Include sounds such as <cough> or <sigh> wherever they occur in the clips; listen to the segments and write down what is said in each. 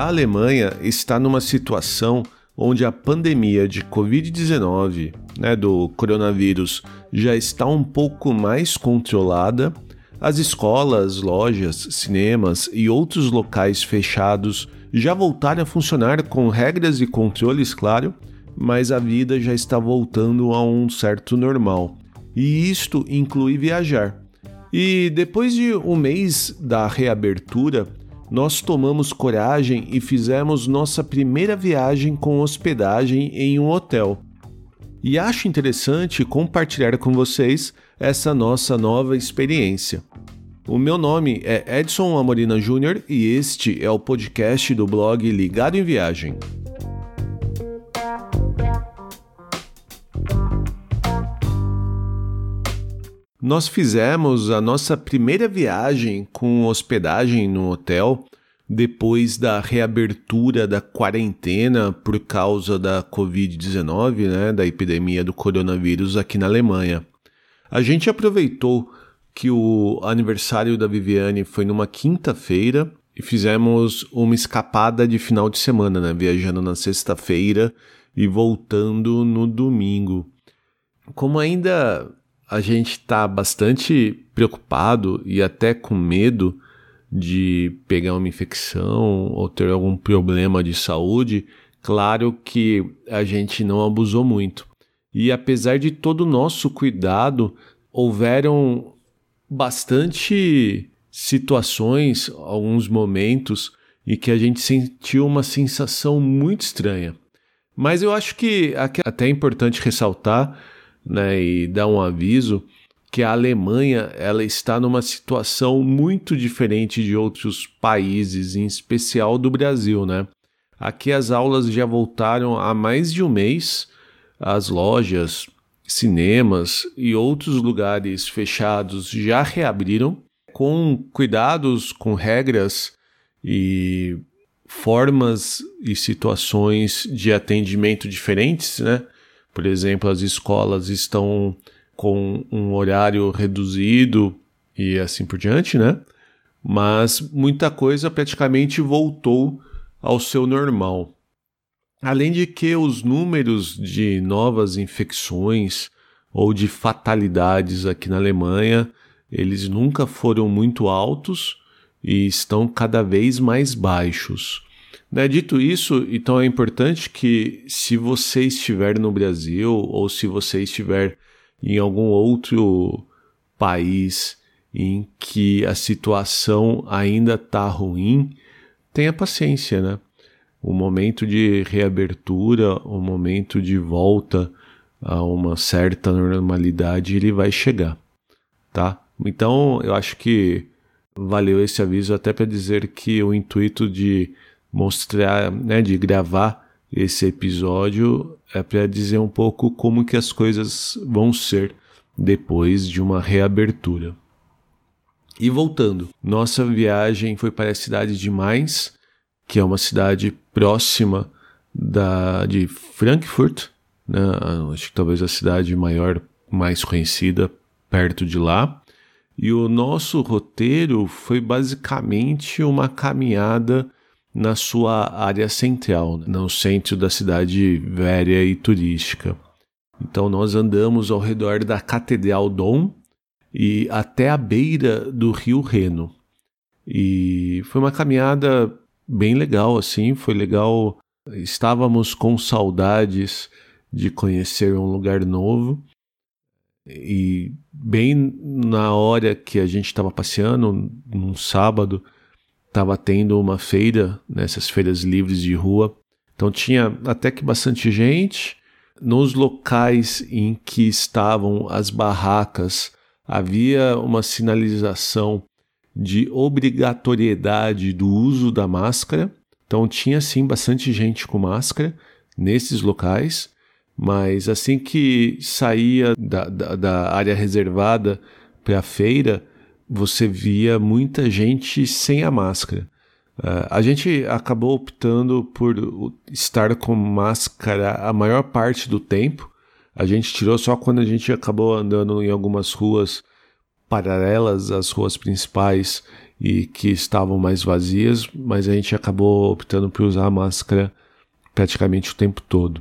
A Alemanha está numa situação onde a pandemia de Covid-19, né, do coronavírus, já está um pouco mais controlada, as escolas, lojas, cinemas e outros locais fechados já voltaram a funcionar com regras e controles, claro, mas a vida já está voltando a um certo normal. E isto inclui viajar. E depois de um mês da reabertura, nós tomamos coragem e fizemos nossa primeira viagem com hospedagem em um hotel. E acho interessante compartilhar com vocês essa nossa nova experiência. O meu nome é Edson Amorina Júnior e este é o podcast do blog Ligado em Viagem. Nós fizemos a nossa primeira viagem com hospedagem no hotel depois da reabertura da quarentena por causa da Covid-19, né, da epidemia do coronavírus aqui na Alemanha. A gente aproveitou que o aniversário da Viviane foi numa quinta-feira e fizemos uma escapada de final de semana, né, viajando na sexta-feira e voltando no domingo. Como ainda a gente está bastante preocupado e até com medo de pegar uma infecção ou ter algum problema de saúde, claro que a gente não abusou muito. E apesar de todo o nosso cuidado, houveram bastante situações, alguns momentos, em que a gente sentiu uma sensação muito estranha. Mas eu acho que até é importante ressaltar né, e dar um aviso que a Alemanha ela está numa situação muito diferente de outros países, em especial do Brasil, né? Aqui as aulas já voltaram há mais de um mês, as lojas, cinemas e outros lugares fechados já reabriram com cuidados, com regras e formas e situações de atendimento diferentes, né? Por exemplo, as escolas estão com um horário reduzido e assim por diante, né? Mas muita coisa praticamente voltou ao seu normal. Além de que os números de novas infecções ou de fatalidades aqui na Alemanha, eles nunca foram muito altos e estão cada vez mais baixos. Né? Dito isso, então é importante que se você estiver no Brasil ou se você estiver em algum outro país em que a situação ainda está ruim, tenha paciência, né? O momento de reabertura, o momento de volta a uma certa normalidade, ele vai chegar, tá? Então, eu acho que valeu esse aviso até para dizer que o intuito de mostrar, né, de gravar esse episódio é para dizer um pouco como que as coisas vão ser depois de uma reabertura. E voltando, nossa viagem foi para a cidade de Mainz, que é uma cidade próxima da de Frankfurt, né? acho que talvez a cidade maior, mais conhecida perto de lá. E o nosso roteiro foi basicamente uma caminhada na sua área central, né? no centro da cidade velha e turística. Então nós andamos ao redor da Catedral Dom e até a beira do Rio Reno. E foi uma caminhada bem legal assim, foi legal. Estávamos com saudades de conhecer um lugar novo. E bem na hora que a gente estava passeando, num sábado, estava tendo uma feira, nessas né, feiras livres de rua. Então tinha até que bastante gente. Nos locais em que estavam as barracas, havia uma sinalização de obrigatoriedade do uso da máscara. Então tinha sim bastante gente com máscara nesses locais, mas assim que saía da, da, da área reservada para a feira, você via muita gente sem a máscara. Uh, a gente acabou optando por estar com máscara a maior parte do tempo. A gente tirou só quando a gente acabou andando em algumas ruas paralelas às ruas principais e que estavam mais vazias, mas a gente acabou optando por usar a máscara praticamente o tempo todo.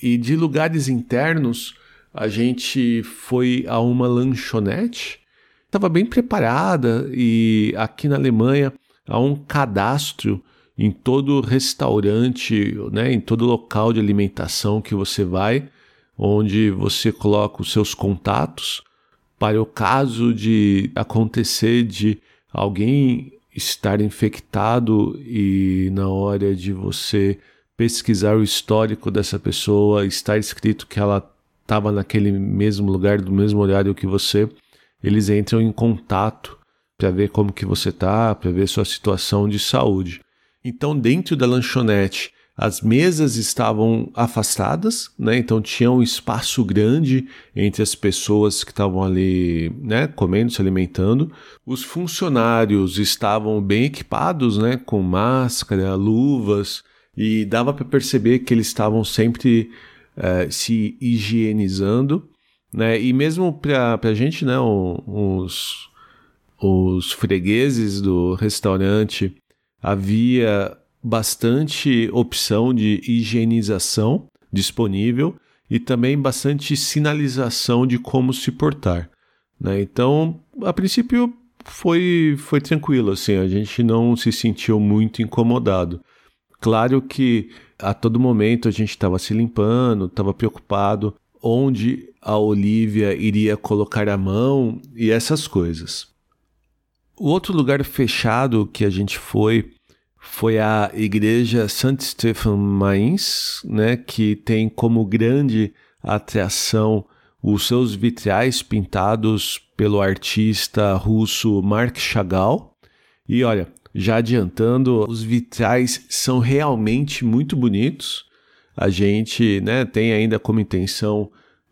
E de lugares internos, a gente foi a uma lanchonete, estava bem preparada e aqui na Alemanha há um cadastro em todo restaurante, né, em todo local de alimentação que você vai, onde você coloca os seus contatos para o caso de acontecer de alguém estar infectado e na hora de você pesquisar o histórico dessa pessoa, estar escrito que ela estava naquele mesmo lugar, do mesmo horário que você, eles entram em contato para ver como que você tá, para ver sua situação de saúde. Então, dentro da lanchonete, as mesas estavam afastadas, né? Então tinha um espaço grande entre as pessoas que estavam ali, né, comendo, se alimentando. Os funcionários estavam bem equipados, né, com máscara, luvas, e dava para perceber que eles estavam sempre uh, se higienizando, né? E mesmo para a gente, né, os, os fregueses do restaurante havia bastante opção de higienização disponível e também bastante sinalização de como se portar. Né? Então, a princípio foi, foi tranquilo, assim, a gente não se sentiu muito incomodado. Claro que a todo momento a gente estava se limpando, estava preocupado onde a Olivia iria colocar a mão e essas coisas. O outro lugar fechado que a gente foi foi a igreja Saint Stephen Mainz, né, que tem como grande atração os seus vitrais pintados pelo artista russo Mark Chagall. E olha, já adiantando, os vitrais são realmente muito bonitos. A gente né, tem ainda como intenção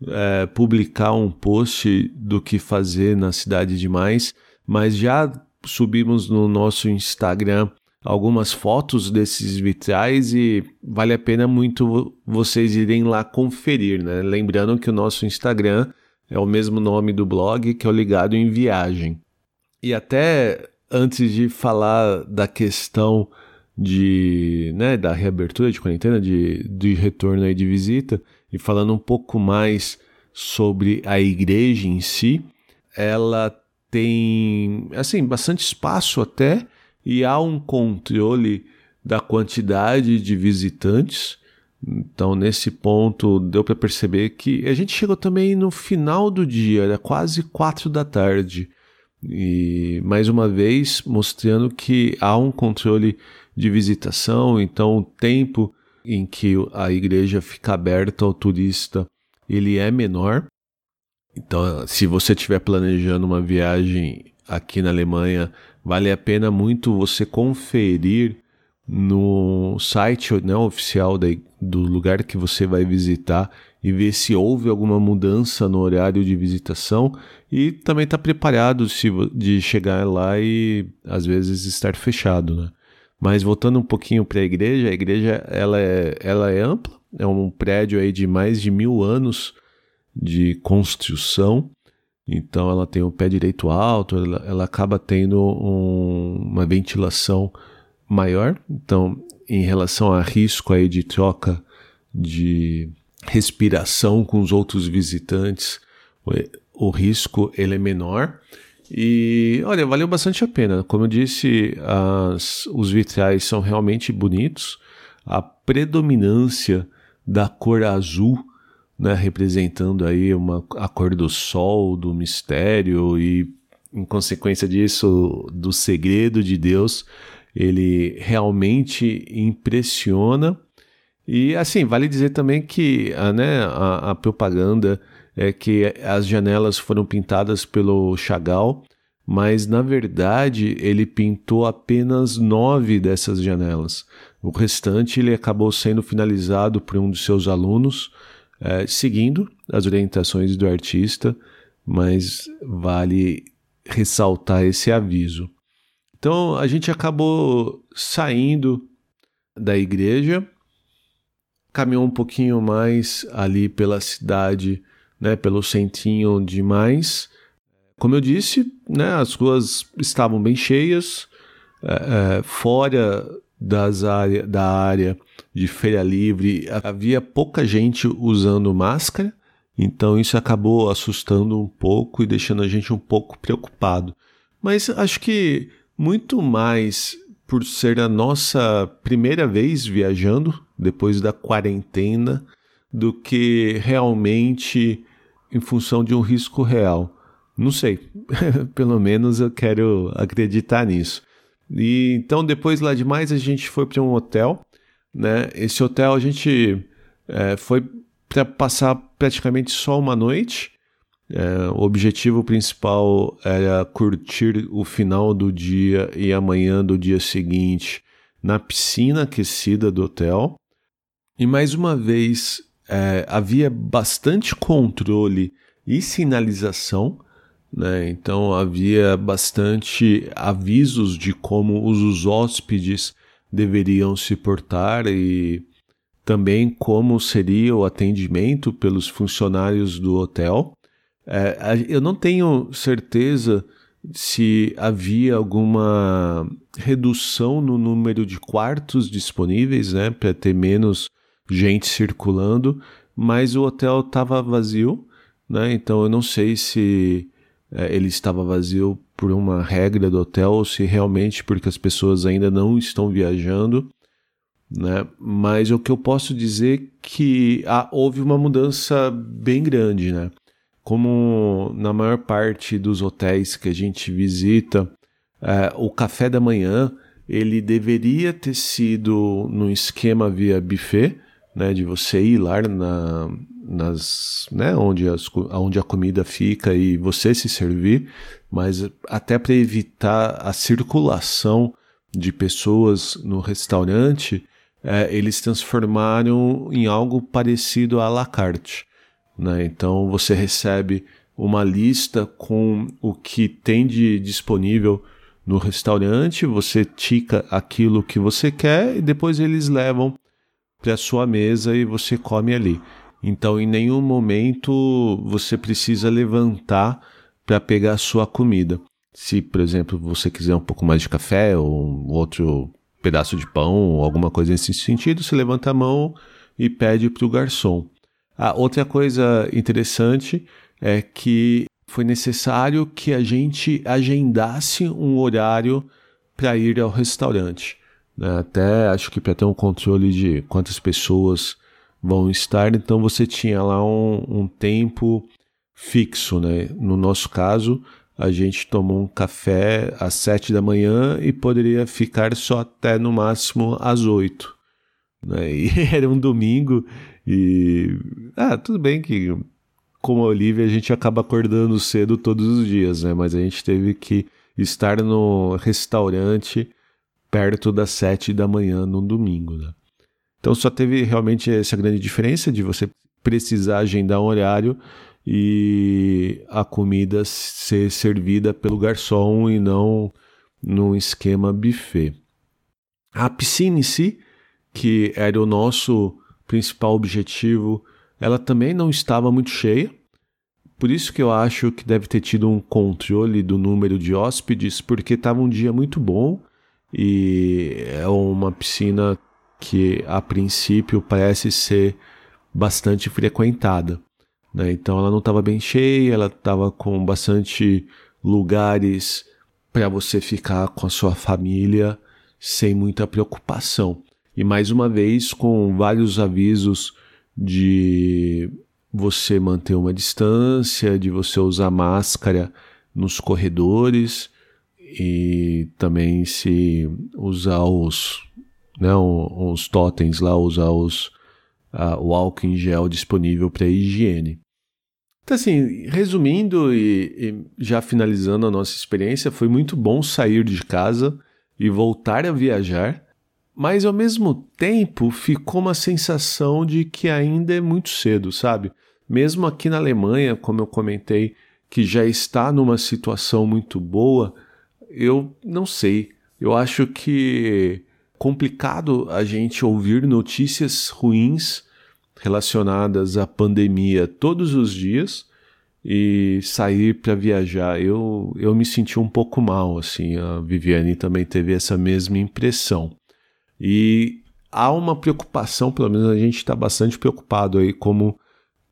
é, publicar um post do que fazer na Cidade de Mais, mas já subimos no nosso Instagram algumas fotos desses vitrais e vale a pena muito vocês irem lá conferir, né? Lembrando que o nosso Instagram é o mesmo nome do blog, que é o Ligado em Viagem. E até antes de falar da questão de, né, da reabertura de quarentena, de, de retorno aí de visita, e falando um pouco mais sobre a igreja em si, ela tem, assim, bastante espaço até, e há um controle da quantidade de visitantes. Então, nesse ponto, deu para perceber que a gente chegou também no final do dia, era quase quatro da tarde. E mais uma vez mostrando que há um controle de visitação, então o tempo em que a igreja fica aberta ao turista ele é menor. Então, se você estiver planejando uma viagem aqui na Alemanha, vale a pena muito você conferir no site né, oficial do lugar que você vai visitar e ver se houve alguma mudança no horário de visitação e também estar tá preparado se, de chegar lá e às vezes estar fechado, né? Mas voltando um pouquinho para a igreja, a igreja ela é, ela é ampla, é um prédio aí de mais de mil anos de construção então ela tem o pé direito alto, ela, ela acaba tendo um, uma ventilação maior. Então, em relação a risco aí de troca de respiração com os outros visitantes, o, o risco ele é menor. E olha, valeu bastante a pena. Como eu disse, as, os vitrais são realmente bonitos. A predominância da cor azul né, representando aí uma, a cor do sol, do mistério e, em consequência disso, do segredo de Deus, ele realmente impressiona. E assim, vale dizer também que né, a, a propaganda é que as janelas foram pintadas pelo Chagall, mas na verdade ele pintou apenas nove dessas janelas. O restante ele acabou sendo finalizado por um dos seus alunos, é, seguindo as orientações do artista, mas vale ressaltar esse aviso. Então a gente acabou saindo da igreja, caminhou um pouquinho mais ali pela cidade, né, pelo centrinho de mais, Como eu disse, né, as ruas estavam bem cheias, é, é, fora das área, da área de feira livre havia pouca gente usando máscara, então isso acabou assustando um pouco e deixando a gente um pouco preocupado. Mas acho que muito mais por ser a nossa primeira vez viajando depois da quarentena do que realmente em função de um risco real. Não sei, <laughs> pelo menos eu quero acreditar nisso. E então depois lá demais a gente foi para um hotel, né? Esse hotel a gente é, foi para passar praticamente só uma noite. É, o objetivo principal era curtir o final do dia e amanhã do dia seguinte na piscina aquecida do hotel. E mais uma vez é, havia bastante controle e sinalização né? Então havia bastante avisos de como os hóspedes deveriam se portar e também como seria o atendimento pelos funcionários do hotel. É, eu não tenho certeza se havia alguma redução no número de quartos disponíveis, né, para ter menos gente circulando, mas o hotel estava vazio, né? Então eu não sei se é, ele estava vazio por uma regra do hotel ou se realmente porque as pessoas ainda não estão viajando. Né? Mas o que eu posso dizer é que ah, houve uma mudança bem grande, né? Como na maior parte dos hotéis que a gente visita, é, o café da manhã ele deveria ter sido no esquema via buffet, né? De você ir lá na, nas, né, onde, as, onde a comida fica e você se servir, mas até para evitar a circulação de pessoas no restaurante, é, eles transformaram em algo parecido à la carte. Né? Então você recebe uma lista com o que tem de disponível no restaurante, você tica aquilo que você quer e depois eles levam para a sua mesa e você come ali. Então, em nenhum momento você precisa levantar para pegar a sua comida. Se, por exemplo, você quiser um pouco mais de café ou um outro pedaço de pão ou alguma coisa nesse sentido, você levanta a mão e pede para o garçom. A outra coisa interessante é que foi necessário que a gente agendasse um horário para ir ao restaurante. Né? Até acho que para ter um controle de quantas pessoas vão estar, então você tinha lá um, um tempo fixo, né? No nosso caso, a gente tomou um café às sete da manhã e poderia ficar só até no máximo às oito. Né? E <laughs> era um domingo e. Ah, tudo bem que, como a Olivia, a gente acaba acordando cedo todos os dias, né? Mas a gente teve que estar no restaurante perto das sete da manhã no domingo, né? Então só teve realmente essa grande diferença de você precisar agendar um horário e a comida ser servida pelo garçom e não num esquema buffet. A piscina em si, que era o nosso principal objetivo, ela também não estava muito cheia. Por isso que eu acho que deve ter tido um controle do número de hóspedes, porque estava um dia muito bom e é uma piscina que a princípio parece ser bastante frequentada. Né? Então ela não estava bem cheia, ela estava com bastante lugares para você ficar com a sua família sem muita preocupação. E mais uma vez, com vários avisos de você manter uma distância, de você usar máscara nos corredores e também se usar os né, uns totens lá, usar os, o álcool em gel disponível para higiene. Então, assim, resumindo e, e, já finalizando a nossa experiência, foi muito bom sair de casa e voltar a viajar, mas ao mesmo tempo ficou uma sensação de que ainda é muito cedo, sabe? Mesmo aqui na Alemanha, como eu comentei, que já está numa situação muito boa, eu não sei. Eu acho que complicado a gente ouvir notícias ruins relacionadas à pandemia todos os dias e sair para viajar. Eu, eu me senti um pouco mal, assim. A Viviane também teve essa mesma impressão. E há uma preocupação, pelo menos a gente está bastante preocupado aí, como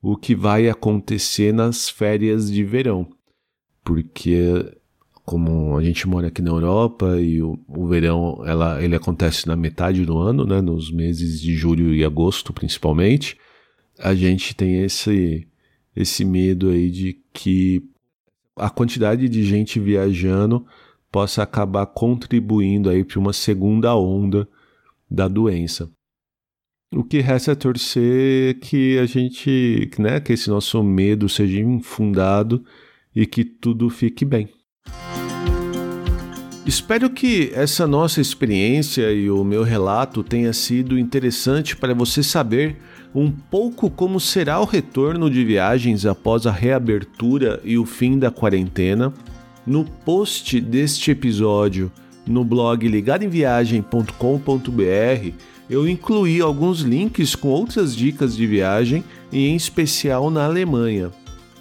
o que vai acontecer nas férias de verão. Porque como a gente mora aqui na Europa e o, o verão ela, ele acontece na metade do ano, né, nos meses de julho e agosto principalmente, a gente tem esse esse medo aí de que a quantidade de gente viajando possa acabar contribuindo aí para uma segunda onda da doença. O que resta é torcer que a gente, né, que esse nosso medo seja infundado e que tudo fique bem. Espero que essa nossa experiência e o meu relato tenha sido interessante para você saber um pouco como será o retorno de viagens após a reabertura e o fim da quarentena. No post deste episódio, no blog ligadoemviagem.com.br, eu incluí alguns links com outras dicas de viagem e em especial na Alemanha.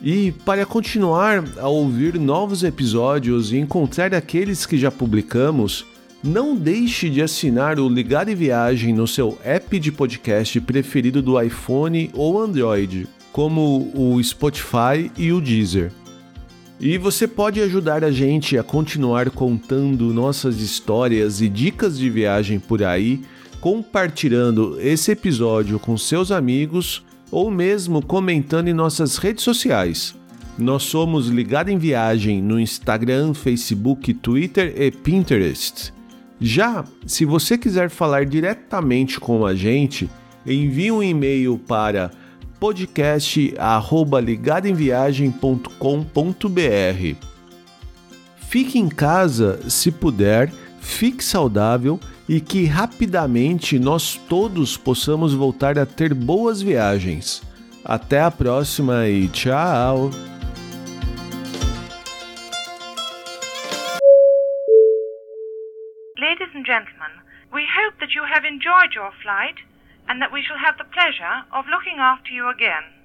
E para continuar a ouvir novos episódios e encontrar aqueles que já publicamos, não deixe de assinar o Ligar e Viagem no seu app de podcast preferido do iPhone ou Android, como o Spotify e o Deezer. E você pode ajudar a gente a continuar contando nossas histórias e dicas de viagem por aí, compartilhando esse episódio com seus amigos ou mesmo comentando em nossas redes sociais. Nós somos Ligado em Viagem no Instagram, Facebook, Twitter e Pinterest. Já se você quiser falar diretamente com a gente, envie um e-mail para podcast@ligadoemviagem.com.br. Fique em casa se puder, fique saudável e que rapidamente nós todos possamos voltar a ter boas viagens. Até a próxima e tchau! Ladies and gentlemen, we hope that you have enjoyed your flight and that we shall have the pleasure of looking after you again.